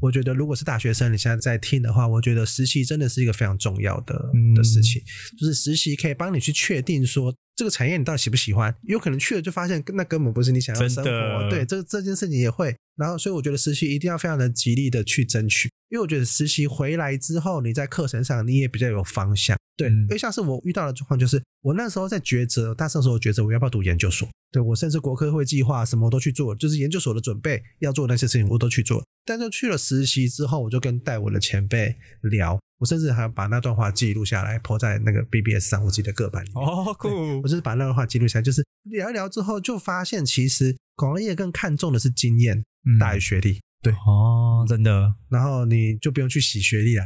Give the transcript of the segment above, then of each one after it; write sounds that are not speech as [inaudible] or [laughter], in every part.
我觉得如果是大学生，你现在在听的话，我觉得实习真的是一个非常重要的嗯的事情，就是实习可以帮你去确定说这个产业你到底喜不喜欢，有可能去了就发现那根本不是你想要的生活，对，这这件事情也会。然后，所以我觉得实习一定要非常的极力的去争取，因为我觉得实习回来之后，你在课程上你也比较有方向。对，嗯因为像是我遇到的状况，就是我那时候在抉择，大三的时候抉择我要不要读研究所。对我甚至国科会计划什么都去做，就是研究所的准备要做那些事情我都去做。但是去了实习之后，我就跟带我的前辈聊，我甚至还把那段话记录下来，抛在那个 BBS 上我自己的个板里面。哦，酷我，就是把那段话记录下来，就是聊一聊之后，就发现其实广告业更看重的是经验嗯大于学历。对，哦，真的，然后你就不用去洗学历了。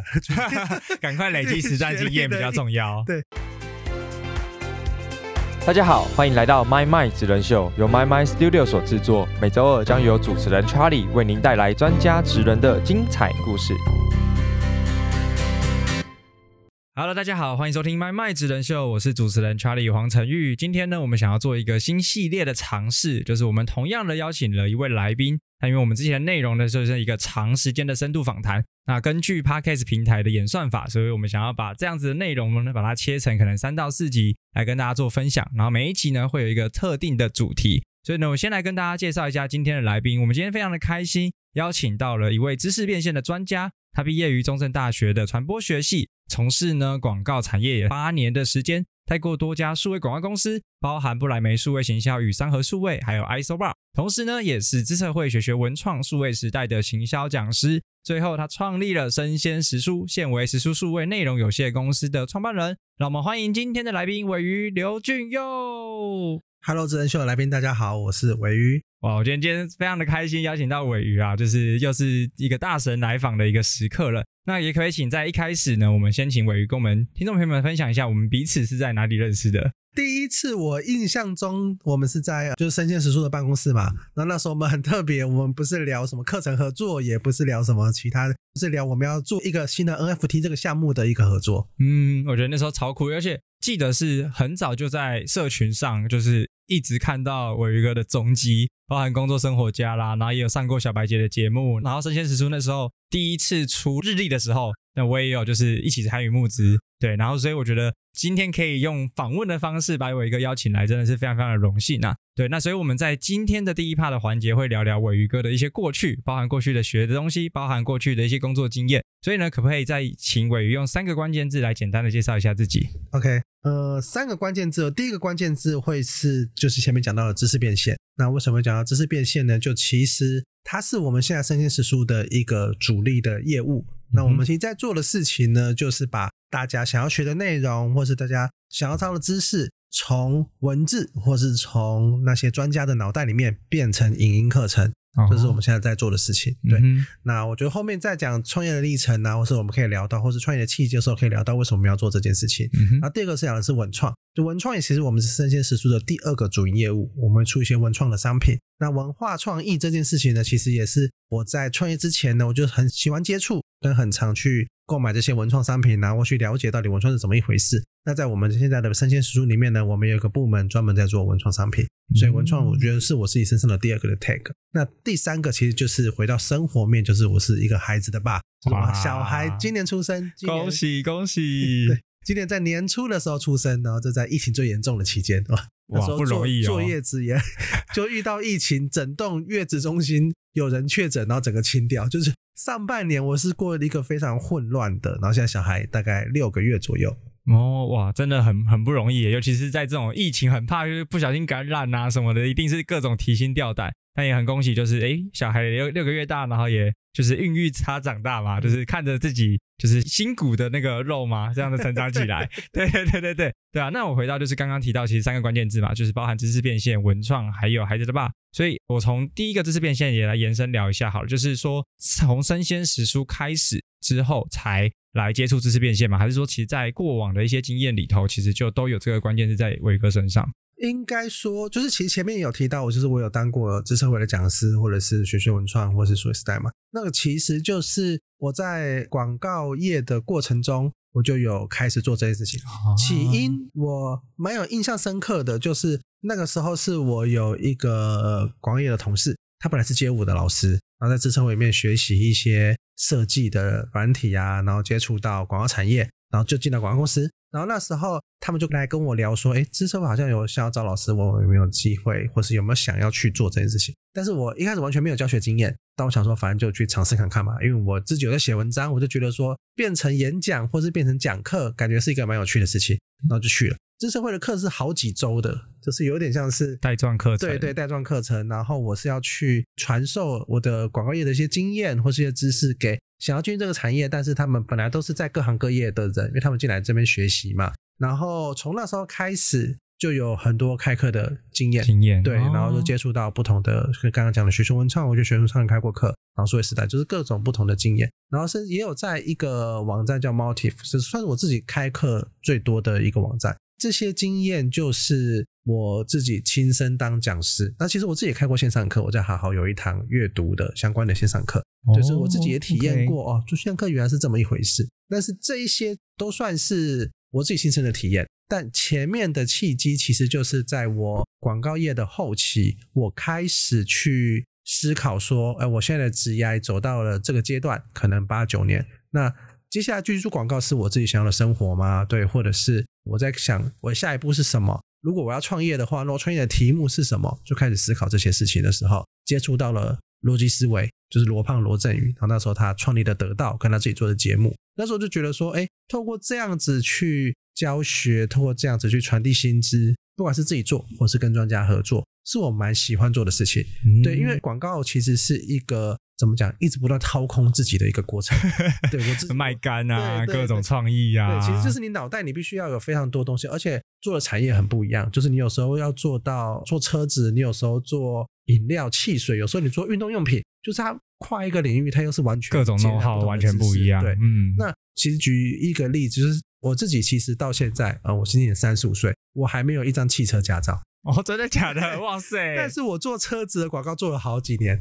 [laughs] 赶快累积实战经验比较重要。对大家好，欢迎来到 My My 职人秀，由 My My Studio 所制作。每周二将由主持人 Charlie 为您带来专家职人的精彩故事。Hello，大家好，欢迎收听《麦麦职人秀》，我是主持人 Charlie 黄晨玉。今天呢，我们想要做一个新系列的尝试，就是我们同样的邀请了一位来宾。那因为我们之前的内容呢，就是一个长时间的深度访谈。那根据 Podcast 平台的演算法，所以我们想要把这样子的内容呢，把它切成可能三到四集来跟大家做分享。然后每一集呢，会有一个特定的主题。所以呢，我先来跟大家介绍一下今天的来宾。我们今天非常的开心，邀请到了一位知识变现的专家。他毕业于中正大学的传播学系，从事呢广告产业八年的时间，待过多家数位广告公司，包含布莱梅数位行销与三和数位，还有 ISOBAR。同时呢，也是资策会学学文创数位时代的行销讲师。最后，他创立了生鲜时书，现为时书数位内容有限公司的创办人。让我们欢迎今天的来宾尾鱼刘俊佑。Hello，智人秀的来宾，大家好，我是尾鱼。哇，我今天今天非常的开心，邀请到尾鱼啊，就是又是一个大神来访的一个时刻了。那也可以请在一开始呢，我们先请尾鱼跟我们听众朋友们分享一下，我们彼此是在哪里认识的？第一次我印象中，我们是在就是生鲜时书的办公室嘛。然后那时候我们很特别，我们不是聊什么课程合作，也不是聊什么其他的，是聊我们要做一个新的 NFT 这个项目的一个合作。嗯，我觉得那时候超酷，而且记得是很早就在社群上，就是一直看到尾鱼哥的踪迹，包含工作生活家啦，然后也有上过小白姐的节目，然后生鲜时蔬那时候第一次出日历的时候，那我也有就是一起参与募资，对，然后所以我觉得今天可以用访问的方式把尾鱼哥邀请来，真的是非常非常的荣幸啊。对，那所以我们在今天的第一趴的环节会聊聊尾鱼哥的一些过去，包含过去的学的东西，包含过去的一些工作经验。所以呢，可不可以再请尾鱼用三个关键字来简单的介绍一下自己？OK，呃，三个关键字，第一个关键字会是就是前面讲到的知识变现。那为什么会讲到知识变现呢？就其实它是我们现在生鲜时书的一个主力的业务。那我们其实在做的事情呢，就是把大家想要学的内容，或是大家想要知道的知识，从文字或是从那些专家的脑袋里面变成影音课程，这是我们现在在做的事情。对，嗯那我觉得后面再讲创业的历程啊，或是我们可以聊到，或是创业的契机的时候，可以聊到为什么要做这件事情。嗯哼然后第二个是讲的是文创，就文创也其实我们是生鲜时书的第二个主营业务，我们会出一些文创的商品。那文化创意这件事情呢，其实也是我在创业之前呢，我就很喜欢接触，跟很常去购买这些文创商品啊，或去了解到底文创是怎么一回事。那在我们现在的生鲜食书里面呢，我们有一个部门专门在做文创商品，所以文创我觉得是我自己身上的第二个的 tag。那第三个其实就是回到生活面，就是我是一个孩子的爸，小孩今年出生，今年恭喜恭喜！[laughs] 对，今年在年初的时候出生，然后就在疫情最严重的期间，哇，那时候不容易哦坐坐月子也 [laughs] 就遇到疫情，整栋月子中心有人确诊，然后整个清掉。就是上半年我是过了一个非常混乱的，然后现在小孩大概六个月左右，哦，哇，真的很很不容易，尤其是在这种疫情很怕就是不小心感染啊什么的，一定是各种提心吊胆。但也很恭喜，就是诶，小孩六六个月大，然后也就是孕育他长大嘛，就是看着自己就是新骨的那个肉嘛，这样的成长起来。[laughs] 对对对对对对啊！那我回到就是刚刚提到，其实三个关键字嘛，就是包含知识变现、文创，还有孩子的爸。所以我从第一个知识变现也来延伸聊一下好了，就是说从生鲜时书开始之后才来接触知识变现嘛，还是说其实在过往的一些经验里头，其实就都有这个关键是在伟哥身上？应该说，就是其实前面也有提到，我就是我有当过知识会的讲师，或者是学学文创，或者是数位时代嘛。那个其实就是我在广告业的过程中，我就有开始做这件事情。起因我蛮有印象深刻的，就是那个时候是我有一个广告业的同事，他本来是街舞的老师，然后在职称里面学习一些设计的软体啊，然后接触到广告产业，然后就进到广告公司。然后那时候他们就来跟我聊说，哎，资策会好像有想要找老师，问我有没有机会，或是有没有想要去做这件事情？但是我一开始完全没有教学经验，但我想说，反正就去尝试看看嘛，因为我自己有在写文章，我就觉得说变成演讲或是变成讲课，感觉是一个蛮有趣的事情，然后就去了。知社会的课是好几周的，就是有点像是带状课程，对对，带状课程。然后我是要去传授我的广告业的一些经验或是一些知识给想要进入这个产业，但是他们本来都是在各行各业的人，因为他们进来这边学习嘛。然后从那时候开始就有很多开课的经验，经验对，然后就接触到不同的，跟刚刚讲的学生文创，我就学生文创开过课，然后数位时代就是各种不同的经验。然后是也有在一个网站叫 Motif，是算是我自己开课最多的一个网站。这些经验就是我自己亲身当讲师。那其实我自己也开过线上课，我在好好有一堂阅读的相关的线上课，就是我自己也体验过哦，做线上课原来是这么一回事。但是这一些都算是我自己亲身的体验。但前面的契机其实就是在我广告业的后期，我开始去思考说，哎，我现在的职业走到了这个阶段，可能八九年，那。接下来继续做广告是我自己想要的生活吗？对，或者是我在想我下一步是什么？如果我要创业的话，那创业的题目是什么？就开始思考这些事情的时候，接触到了逻辑思维，就是罗胖罗振宇。然后那时候他创立的得到，跟他自己做的节目，那时候就觉得说，哎，透过这样子去教学，透过这样子去传递薪资，不管是自己做，或是跟专家合作，是我蛮喜欢做的事情。对，因为广告其实是一个。怎么讲？一直不断掏空自己的一个过程。[laughs] 对我自卖干啊，各种创意啊。对，其实就是你脑袋，你必须要有非常多东西，而且做的产业很不一样。就是你有时候要做到做车子，你有时候做饮料、汽水，有时候你做运动用品，就是它跨一个领域，它又是完全各种弄好完全不一样。对，嗯。那其实举一个例子，就是我自己其实到现在啊，我今年三十五岁，我还没有一张汽车驾照。哦，真的假的？[laughs] 哇塞！但是我做车子的广告做了好几年。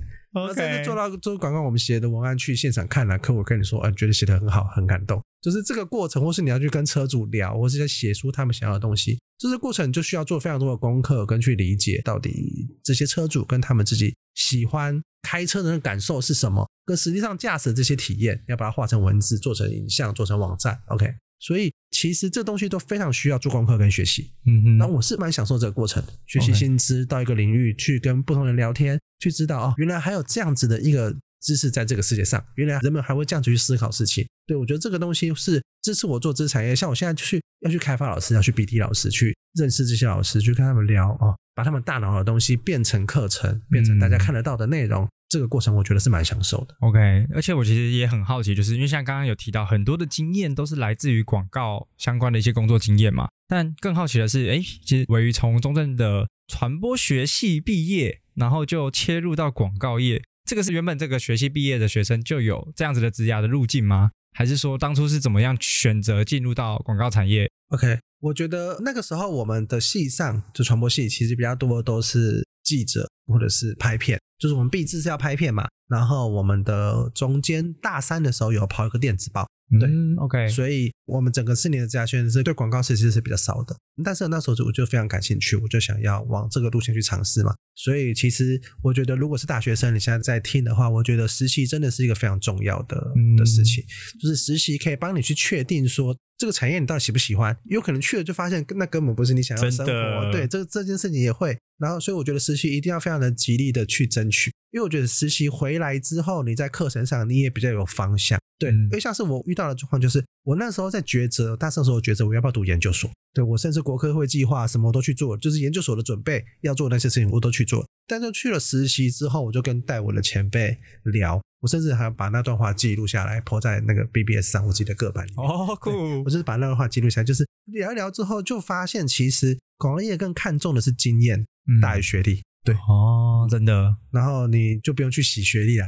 甚至做到做广告，我们写的文案去现场看了，客户跟你说，嗯，觉得写的很好，很感动。就是这个过程，或是你要去跟车主聊，或是在写出他们想要的东西，这个过程就需要做非常多的功课，跟去理解到底这些车主跟他们自己喜欢开车的感受是什么，跟实际上驾驶这些体验，要把它画成文字，做成影像，做成网站。OK，所以其实这东西都非常需要做功课跟学习。嗯嗯，那我是蛮享受这个过程，学习新知，到一个领域去跟不同人聊天。去知道哦，原来还有这样子的一个知识在这个世界上，原来人们还会这样子去思考事情。对我觉得这个东西是支持我做知识产业。像我现在去要去开发老师，要去 BD 老师，去认识这些老师，去跟他们聊哦，把他们大脑的东西变成课程，变成大家看得到的内容。这个过程我觉得是蛮享受的。OK，而且我其实也很好奇，就是因为像刚刚有提到很多的经验都是来自于广告相关的一些工作经验嘛，但更好奇的是，哎，其实位于从中正的传播学系毕业。然后就切入到广告业，这个是原本这个学系毕业的学生就有这样子的职涯的路径吗？还是说当初是怎么样选择进入到广告产业？OK，我觉得那个时候我们的系上就传播系其实比较多都是记者或者是拍片，就是我们毕制是要拍片嘛。然后我们的中间大三的时候有跑一个电子报。对，OK，所以我们整个四年的职涯是对广告其实是比较少的，但是那时候就我就非常感兴趣，我就想要往这个路线去尝试嘛。所以其实我觉得，如果是大学生你现在在听的话，我觉得实习真的是一个非常重要的的事情，就是实习可以帮你去确定说这个产业你到底喜不喜欢，有可能去了就发现那根本不是你想要的生活。对，这这件事情也会。然后，所以我觉得实习一定要非常的极力的去争取，因为我觉得实习回来之后，你在课程上你也比较有方向。对，因为像是我遇到的状况，就是我那时候在抉择，大三时候抉择我要不要读研究所。对我甚至国科会计划什么都去做，就是研究所的准备要做那些事情我都去做。但是去了实习之后，我就跟带我的前辈聊，我甚至还把那段话记录下来，泼在那个 BBS 上我自己的个板里。哦，酷！我就是把那段话记录下来，就是聊一聊之后，就发现其实广告业更看重的是经验大于学历。对哦，真的，然后你就不用去洗学历了，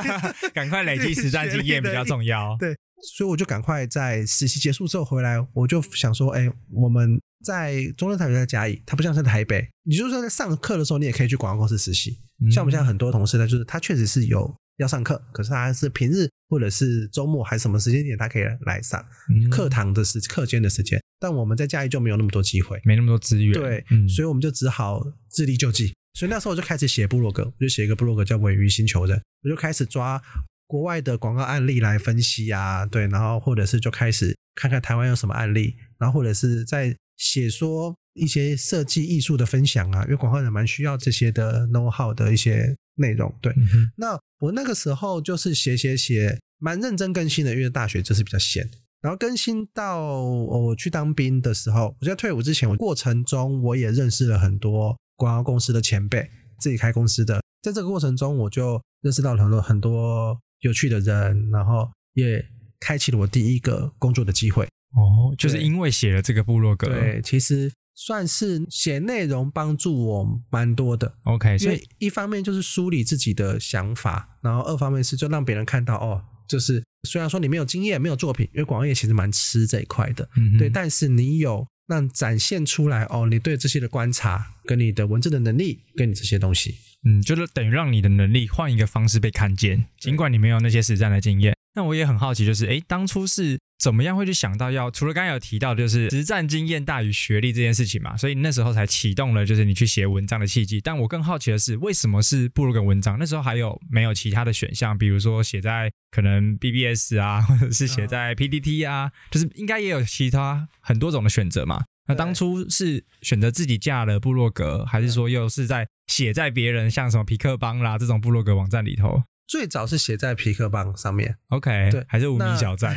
[laughs] 赶快累积实战经验比较重要。[laughs] 对，所以我就赶快在实习结束之后回来，我就想说，哎，我们在中正大学在嘉义，它不像在台北，你就算在上课的时候，你也可以去广告公司实习。像我们现在很多同事呢，就是他确实是有要上课，可是他是平日或者是周末还是什么时间点，他可以来上课堂的时课间的时间。但我们在嘉义就没有那么多机会，没那么多资源，对，所以我们就只好自力救济。所以那时候我就开始写部落格，我就写一个部落格叫“尾鱼星球人”，我就开始抓国外的广告案例来分析啊，对，然后或者是就开始看看台湾有什么案例，然后或者是在写说一些设计艺术的分享啊，因为广告人蛮需要这些的 know how 的一些内容，对。那我那个时候就是写写写，蛮认真更新的，因为大学就是比较闲。然后更新到我去当兵的时候，我在退伍之前，我过程中我也认识了很多广告公司的前辈，自己开公司的。在这个过程中，我就认识到了很多很多有趣的人，然后也开启了我第一个工作的机会。哦，就是因为写了这个部落格，对，其实算是写内容帮助我蛮多的。，OK，所以一方面就是梳理自己的想法，然后二方面是就让别人看到哦，就是虽然说你没有经验、没有作品，因为广告业其实蛮吃这一块的，嗯哼对，但是你有让展现出来哦，你对这些的观察，跟你的文字的能力，跟你这些东西，嗯，就是等于让你的能力换一个方式被看见，尽管你没有那些实战的经验。那我也很好奇，就是诶，当初是怎么样会去想到要除了刚才有提到就是实战经验大于学历这件事情嘛，所以那时候才启动了就是你去写文章的契机。但我更好奇的是，为什么是部落格文章？那时候还有没有其他的选项，比如说写在可能 BBS 啊，或者是写在 PPT 啊，就是应该也有其他很多种的选择嘛。那当初是选择自己架了部落格，还是说又是在写在别人像什么皮克邦啦这种部落格网站里头最早是写在皮克邦上面，？OK，对还是无名小站？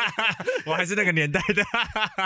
[laughs] 我还是那个年代的。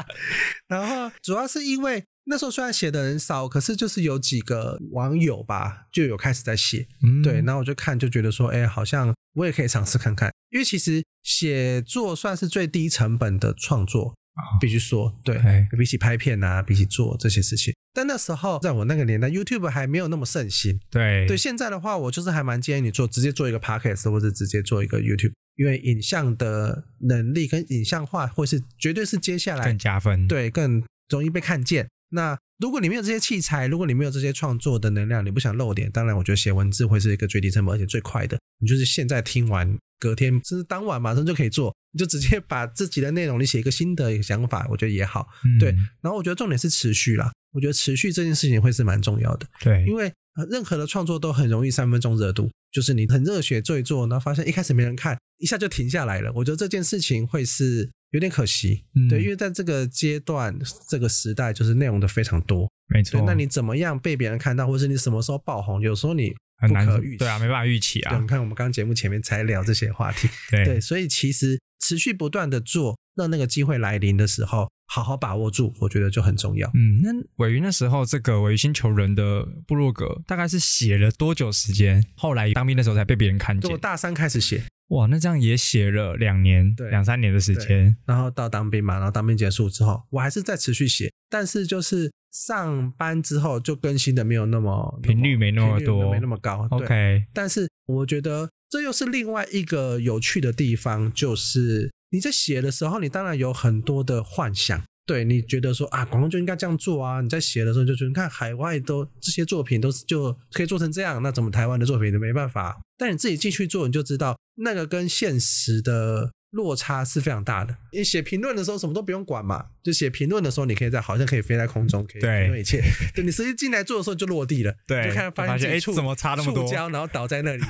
[laughs] 然后主要是因为那时候虽然写的人少，可是就是有几个网友吧，就有开始在写，嗯对，然后我就看就觉得说，哎，好像我也可以尝试看看，因为其实写作算是最低成本的创作，必须说，对比起拍片啊，比起做这些事情，但那时候在我那个年代，YouTube 还没有那么盛行。对对，现在的话，我就是还蛮建议你做直接做一个 Podcast 或者直接做一个 YouTube，因为影像的能力跟影像化会是绝对是接下来更加分。对更容易被看见。那如果你没有这些器材，如果你没有这些创作的能量，你不想露脸，当然我觉得写文字会是一个最低成本而且最快的。你就是现在听完，隔天甚至当晚马上就可以做，你就直接把自己的内容，你写一个新的一个想法，我觉得也好。嗯对然后我觉得重点是持续啦，我觉得持续这件事情会是蛮重要的，对，因为呃任何的创作都很容易三分钟热度，就是你很热血做一做，然后发现一开始没人看，一下就停下来了。我觉得这件事情会是有点可惜，嗯对，因为在这个阶段、这个时代，就是内容的非常多，没错，。那你怎么样被别人看到，或是你什么时候爆红，有时候你很难预期。对啊，没办法预期对，啊你。看我们刚刚节目前面才聊这些话题，对对，所以其实持续不断的做，让那个机会来临的时候，好好把握住，我觉得就很重要。嗯，那尾鱼那时候这个尾鱼星球人的部落格大概是写了多久时间？后来当兵的时候才被别人看见就我。大三开始写，哇，那这样也写了两年、对两三年的时间。然后到当兵嘛，然后当兵结束之后，我还是在持续写，但是就是上班之后就更新的没有那么频率没那么多没那么高。OK，但是我觉得这又是另外一个有趣的地方，就是你在写的时候，你当然有很多的幻想。对你觉得说啊，广东就应该这样做啊！你在写的时候就觉得，你看海外都这些作品都是就可以做成这样，那怎么台湾的作品就没办法？但你自己进去做，你就知道那个跟现实的落差是非常大的。你写评论的时候什么都不用管嘛，就写评论的时候，你可以在好像可以飞在空中，可以对评论一切。[laughs] 对你实际进来做的时候就落地了，对就看发发现现自己触哎怎么差那么多然后倒在那里，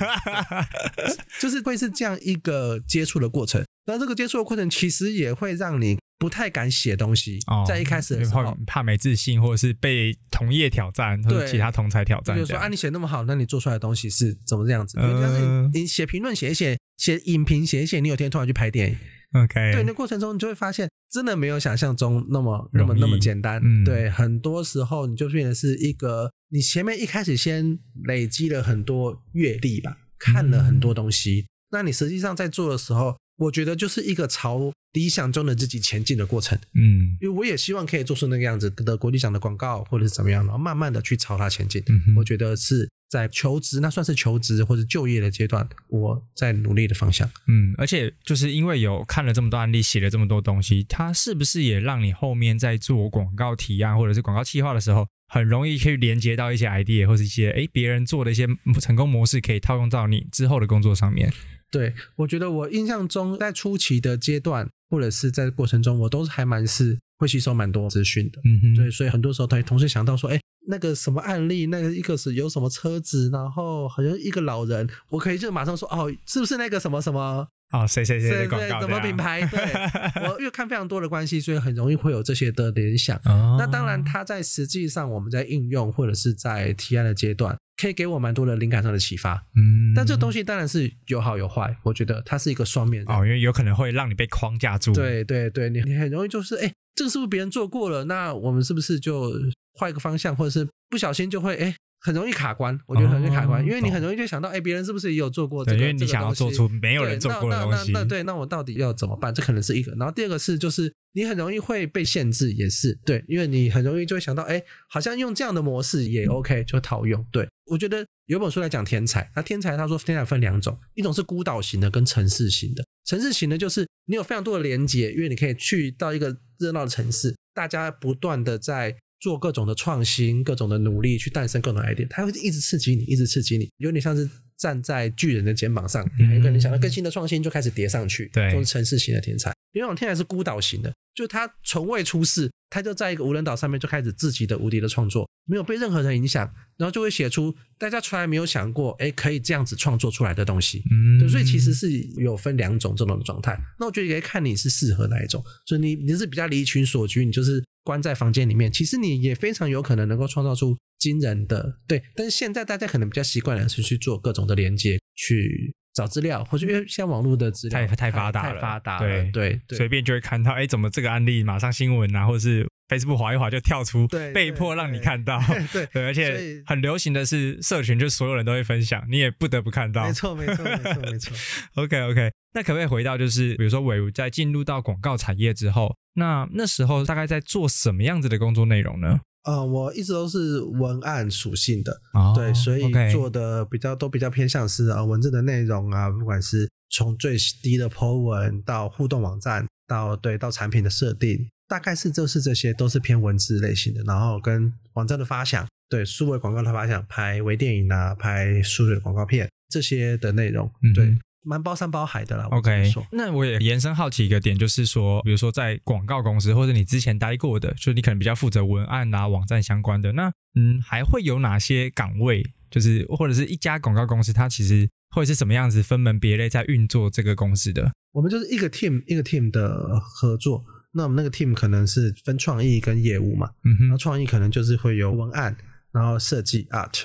[laughs] 就是会是这样一个接触的过程。那这个接触的过程其实也会让你不太敢写东西，哦，在一开始的时怕候。怕没自信，或者是被同业挑战，或者其他同才挑战。就是说啊，你写那么好，那你做出来的东西是怎么这样子？嗯但是你写评论写一写，写影评写一写，你有天突然去拍电影，OK，对，那过程中你就会发现，真的没有想象中那么那么那么简单。嗯对，很多时候你就变成是一个，你前面一开始先累积了很多阅历吧，看了很多东西，那你实际上在做的时候，我觉得就是一个朝理想中的自己前进的过程。嗯因为我也希望可以做出那个样子的国际奖的广告，或者是怎么样，然后慢慢的去朝它前进。嗯我觉得是在求职，那算是求职或者就业的阶段，我在努力的方向。嗯，而且就是因为有看了这么多案例，写了这么多东西，它是不是也让你后面在做广告提案或者是广告企划的时候，很容易去连接到一些 idea 或是一些诶别人做的一些成功模式，可以套用到你之后的工作上面？对，我觉得我印象中在初期的阶段，或者是在过程中，我都是还蛮是会吸收蛮多资讯的。嗯哼，对，所以很多时候他同时想到说，哎，那个什么案例，那个一个是有什么车子，然后好像一个老人，我可以就马上说哦，是不是那个什么什么？哦，谁谁谁的广告？什么品？牌？对，[laughs] 我因为看非常多的关系，所以很容易会有这些的联想。哦那当然，它在实际上我们在应用或者是在提案的阶段，可以给我蛮多的灵感上的启发。嗯但这个东西当然是有好有坏，我觉得它是一个双面。哦，因为有可能会让你被框架住。，对对对，你你很容易就是哎，这个是不是别人做过了？那我们是不是就换一个方向，或者是不小心就会哎。很容易卡关，我觉得很容易卡关，哦因为你很容易就想到，哎，别人是不是也有做过这对，个？因为你想要做出没有人对做过的东西。那那那对，那我到底要怎么办？这可能是一个。然后第二个是，就是你很容易会被限制，也是对，因为你很容易就会想到，哎，好像用这样的模式也 OK，就套用。对我觉得有本书来讲天才，那天才他说天才分两种，一种是孤岛型的，跟城市型的。城市型的就是你有非常多的连接，因为你可以去到一个热闹的城市，大家不断的在。做各种的创新，各种的努力去诞生各种 idea，它会一直刺激你，一直刺激你，有点像是站在巨人的肩膀上，你还可能想到更新的创新就开始叠上去，对这种城市型的天才。有一种天才是孤岛型的，就是他从未出世，他就在一个无人岛上面就开始自己的无敌的创作，没有被任何人影响，然后就会写出大家从来没有想过，哎，可以这样子创作出来的东西。嗯对，所以其实是有分两种这种的状态。那我觉得也可以看你是适合哪一种。所以你你是比较离群所居，你就是关在房间里面，其实你也非常有可能能够创造出惊人的对。但是现在大家可能比较习惯的是去做各种的连接，去找资料，或者因为现在网络的资料太太发达了太发达了，对对对随便就会看到，哎，怎么这个案例马上新闻啊，或者是 Facebook 滑一滑就跳出，对被迫让你看到。对 [laughs] 对，而且很流行的是社群，就所有人都会分享，你也不得不看到。没错没错没错没错。OK [laughs] OK，那可不可以回到就是，比如说伟如在进入到广告产业之后，那那时候大概在做什么样子的工作内容呢？呃，我一直都是文案属性的，哦对，所以做的比较都比较偏向是呃文字的内容啊，不管是从最低的 po 文到互动网站，到对到产品的设定，大概是就是这些都是偏文字类型的，然后跟网站的发想，对数位广告的发想，拍微电影啊，拍数位的广告片这些的内容，嗯对，蛮包山包海的啦。OK，那我也延伸好奇一个点，就是说，比如说在广告公司或者你之前待过的，就是你可能比较负责文案啊、网站相关的，那嗯，还会有哪些岗位？就是或者是一家广告公司，它其实会是什么样子分门别类在运作这个公司的？我们就是一个 team 一个 team 的合作，那我们那个 team 可能是分创意跟业务嘛，嗯哼然后，创意可能就是会有文案，然后设计 art，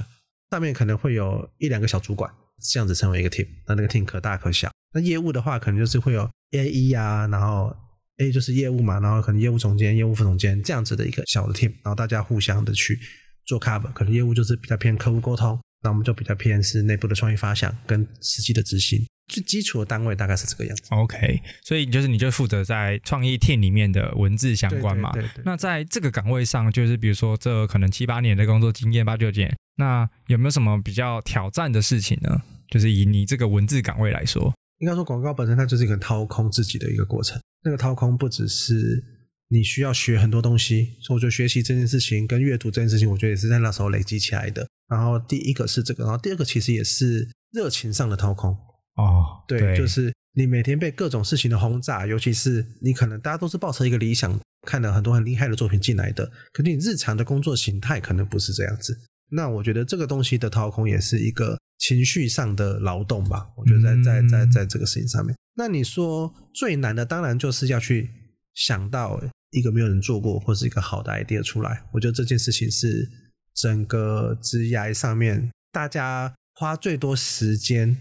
上面可能会有一两个小主管，这样子成为一个 team。那那个 team 可大可小。那业务的话，可能就是会有 A 一啊，然后 A 就是业务嘛，然后可能业务总监、业务副总监这样子的一个小的 team，然后大家互相的去做 cover。可能业务就是比较偏客户沟通，那我们就比较偏是内部的创意发想跟实际的执行。最基础的单位大概是这个样子。OK，所以就是你就负责在创意 team 里面的文字相关嘛。对对对对那在这个岗位上，就是比如说这可能七八年的工作经验，八九年，那有没有什么比较挑战的事情呢？就是以你这个文字岗位来说，应该说广告本身它就是一个掏空自己的一个过程。那个掏空不只是你需要学很多东西，所以我觉得学习这件事情跟阅读这件事情，我觉得也是在那时候累积起来的。然后第一个是这个，然后第二个其实也是热情上的掏空。哦，对，就是你每天被各种事情的轰炸，尤其是你可能大家都是抱着一个理想，看了很多很厉害的作品进来的，可是你日常的工作形态可能不是这样子。那我觉得这个东西的掏空也是一个情绪上的劳动吧。我觉得在在在在这个事情上面，那你说最难的当然就是要去想到一个没有人做过或是一个好的 idea 出来。我觉得这件事情是整个职涯上面大家花最多时间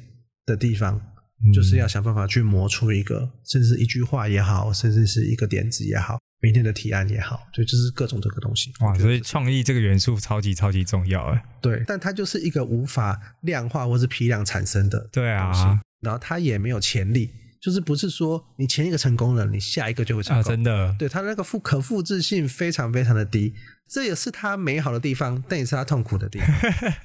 的地方。就是要想办法去磨出一个，甚至是一句话也好，甚至是一个点子也好，明天的提案也好，所以就是各种这个东西。哇，所以创意这个元素超级超级重要哎。对，但它就是一个无法量化或是批量产生的对啊，然后它也没有潜力，就是不是说你前一个成功了，你下一个就会成啊，功。真的，对它那个复可复制性非常非常的低，这也是它美好的地方，但也是它痛苦的地方。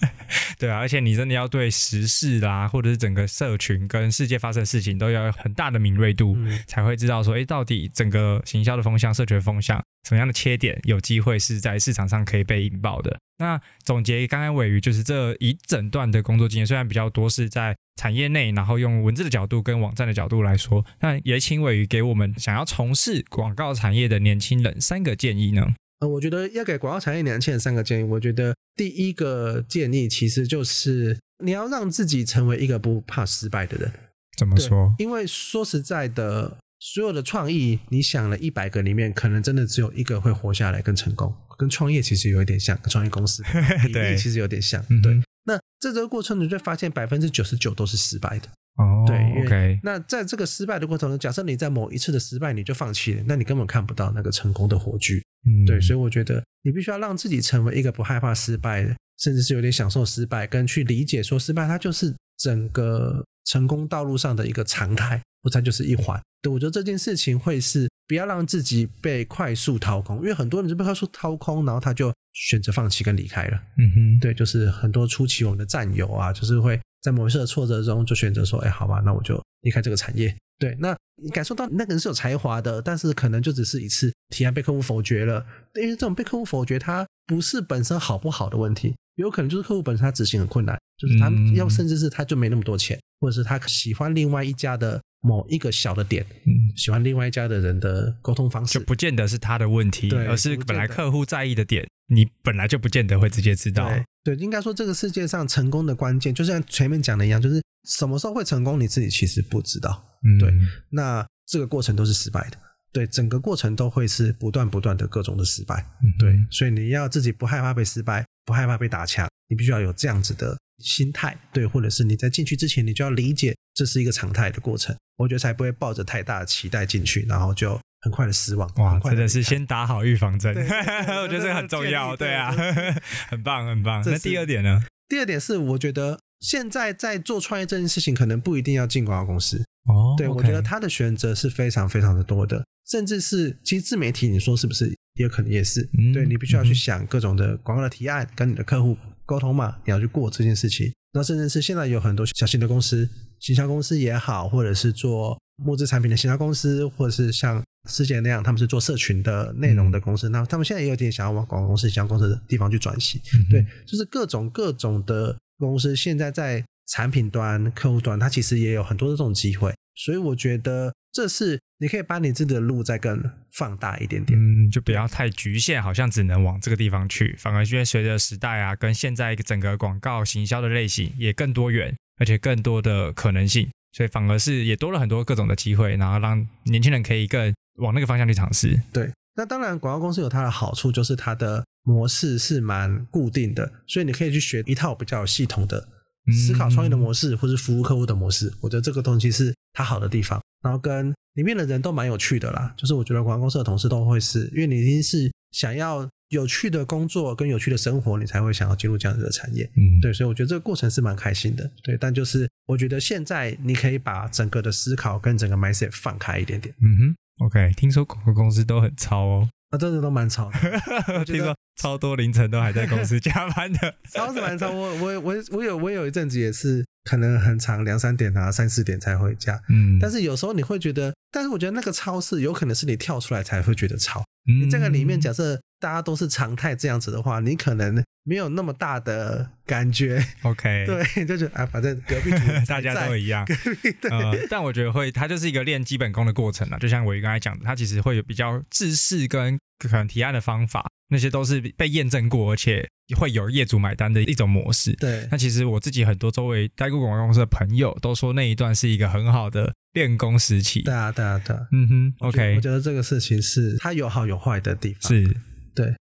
[laughs] 对啊，而且你真的要对时事啦，或者是整个社群跟世界发生的事情都要有很大的敏锐度，嗯才会知道说，哎，到底整个行销的风向、社群风向，什么样的切点有机会是在市场上可以被引爆的。那总结刚刚尾鱼就是这一整段的工作经验，虽然比较多是在产业内，然后用文字的角度跟网站的角度来说，那也请尾鱼给我们想要从事广告产业的年轻人三个建议呢。呃，我觉得要给广告产业年轻人三个建议。我觉得第一个建议其实就是你要让自己成为一个不怕失败的人。怎么说？因为说实在的，所有的创意，你想了一百个里面，可能真的只有一个会活下来跟成功，跟创业其实有一点像，跟创业公司的 [laughs] 比对例其实有点像。对，那这个过程你就会发现百分之九十九都是失败的。哦，对因为，OK，那在这个失败的过程中，假设你在某一次的失败你就放弃了，那你根本看不到那个成功的火炬。嗯，对，所以我觉得你必须要让自己成为一个不害怕失败的，甚至是有点享受失败，跟去理解说失败它就是整个成功道路上的一个常态，或它就是一环。对，我觉得这件事情会是不要让自己被快速掏空，因为很多人就被快速掏空，然后他就选择放弃跟离开了。嗯哼，对，就是很多初期我们的战友啊，就是会在某一次的挫折中就选择说，哎，好吧，那我就离开这个产业。对，那你感受到那个人是有才华的，但是可能就只是一次提案被客户否决了，因为这种被客户否决，它不是本身好不好的问题，有可能就是客户本身他执行很困难，就是他嗯。要甚至是他就没那么多钱，或者是他喜欢另外一家的某一个小的点，嗯，喜欢另外一家的人的沟通方式就，不见得是他的问题，对而是本来客户在意的点，你本来就不见得会直接知道。对对，应该说这个世界上成功的关键，就像前面讲的一样，就是什么时候会成功，你自己其实不知道。嗯，对那这个过程都是失败的，对，整个过程都会是不断不断的各种的失败。嗯对，所以你要自己不害怕被失败，不害怕被打枪，你必须要有这样子的心态，对，或者是你在进去之前，你就要理解这是一个常态的过程，我觉得才不会抱着太大的期待进去，然后就很快的失望。哇，真的是先打好预防针，[laughs] 我觉得这个很重要，对啊，[laughs] 很棒很棒。那第二点呢？第二点是，我觉得现在在做创业这件事情，可能不一定要进广告公司。哦，对我觉得他的选择是非常非常的多的，甚至是其实自媒体，你说是不是也可能也是？嗯对你必须要去想各种的广告的提案，跟你的客户沟通嘛，你要去过这件事情。那甚至是现在有很多小型的公司，行销公司也好，或者是做募资产品的行销公司，或者是像世界那样，他们是做社群的内容的公司，那他们现在也有点想要往广告公司、行销公司的地方去转型。嗯对，就是各种各种的公司现在在产品端、客户端，它其实也有很多的这种机会，所以我觉得这是你可以把你自己的路再更放大一点点。嗯，就不要太局限，好像只能往这个地方去，反而因为随着时代啊，跟现在整个广告行销的类型也更多元，而且更多的可能性，所以反而是也多了很多各种的机会，然后让年轻人可以更往那个方向去尝试。对，那当然广告公司有它的好处，就是它的模式是蛮固定的，所以你可以去学一套比较有系统的思考创业的模式，或是服务客户的模式。我觉得这个东西是它好的地方，然后跟里面的人都蛮有趣的啦。就是我觉得广告公司的同事都会是，因为你一定是想要有趣的工作跟有趣的生活，你才会想要进入这样子的产业。嗯，对，所以我觉得这个过程是蛮开心的。对，但就是我觉得现在你可以把整个的思考跟整个 mindset 放开一点点。嗯哼，OK，听说广告公司都很超哦，啊，真的都蛮超的，[laughs] 听说超多凌晨都还在公司加班的。超是蛮超。我我我我有我有一阵子也是可能很长，两三点啊，三四点才回家。嗯，但是有时候你会觉得，但是我觉得那个超市有可能是你跳出来才会觉得吵。你你这个里面假设大家都是常态这样子的话，你可能没有那么大的感觉。OK，[laughs] 对，就觉得啊，反正隔壁组大家都 [laughs] 一样。隔壁对。呃，但我觉得会，它就是一个练基本功的过程了。就像我刚才讲的，它其实会有比较制式跟可能提案的方法，那些都是被验证过，而且会有业主买单的一种模式。对那其实我自己很多周围待过广告公司的朋友都说那一段是一个很好的练功时期。对啊，对啊，对啊。嗯哼，OK，我觉得这个事情是它有好有坏的地方。是，对。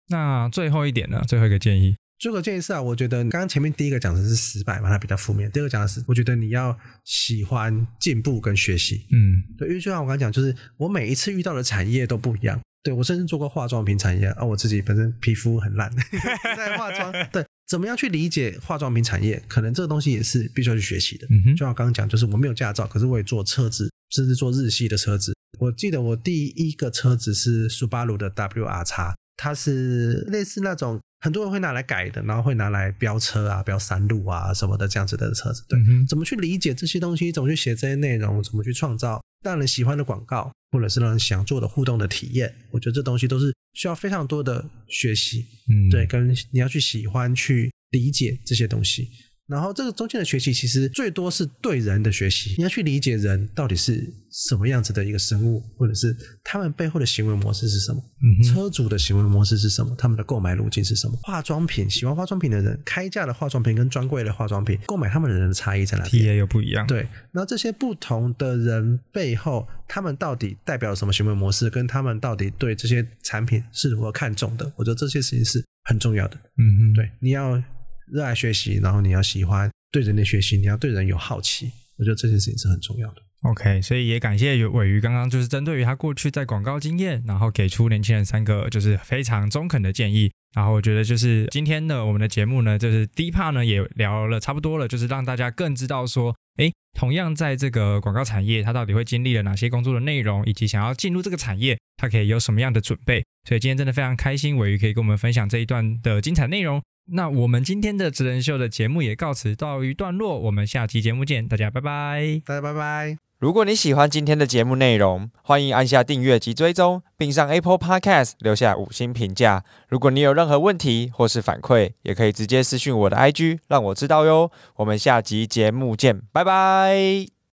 那最后一点呢？最后一个建议，最后建议是啊，我觉得刚刚前面第一个讲的是失败嘛，它比较负面；第二个讲的是，我觉得你要喜欢进步跟学习。嗯对，因为就像我刚刚讲，就是我每一次遇到的产业都不一样。对我甚至做过化妆品产业啊，我自己本身皮肤很烂，[laughs] 在化妆。对，怎么样去理解化妆品产业？可能这个东西也是必须要去学习的。嗯哼就像我刚刚讲，就是我没有驾照，可是我也做车子，甚至做日系的车子。我记得我第一个车子是苏巴鲁的 WR 叉，它是类似那种很多人会拿来改的，然后会拿来飙车啊、飙山路啊什么的这样子的车子。对，嗯怎么去理解这些东西？怎么去写这些内容？怎么去创造让人喜欢的广告，或者是让人想做的互动的体验？我觉得这东西都是需要非常多的学习。嗯，对，跟你要去喜欢去理解这些东西。然后这个中间的学习其实最多是对人的学习，你要去理解人到底是什么样子的一个生物，或者是他们背后的行为模式是什么，嗯，车主的行为模式是什么，他们的购买路径是什么，化妆品喜欢化妆品的人，开价的化妆品跟专柜的化妆品，购买他们的人的差异在哪里？T A 又不一样。对，那这些不同的人背后，他们到底代表什么行为模式，跟他们到底对这些产品是如何看重的？我觉得这些事情是很重要的。嗯嗯，对，你要热爱学习，然后你要喜欢对人的学习，你要对人有好奇，我觉得这件事情是很重要的。OK，所以也感谢尾鱼刚刚就是针对于他过去在广告经验，然后给出年轻人三个就是非常中肯的建议。然后我觉得就是今天呢，我们的节目呢，就是第一 part 呢也聊了差不多了，就是让大家更知道说，诶，同样在这个广告产业，它到底会经历了哪些工作的内容，以及想要进入这个产业，它可以有什么样的准备。所以今天真的非常开心，尾鱼可以跟我们分享这一段的精彩内容。那我们今天的职人秀的节目也告辞到一段落，我们下期节目见，大家拜拜。大家拜拜。如果你喜欢今天的节目内容，欢迎按下订阅及追踪，并上 Apple Podcast 留下五星评价。如果你有任何问题或是反馈，也可以直接私讯我的 IG，让我知道哟。我们下集节目见，拜拜。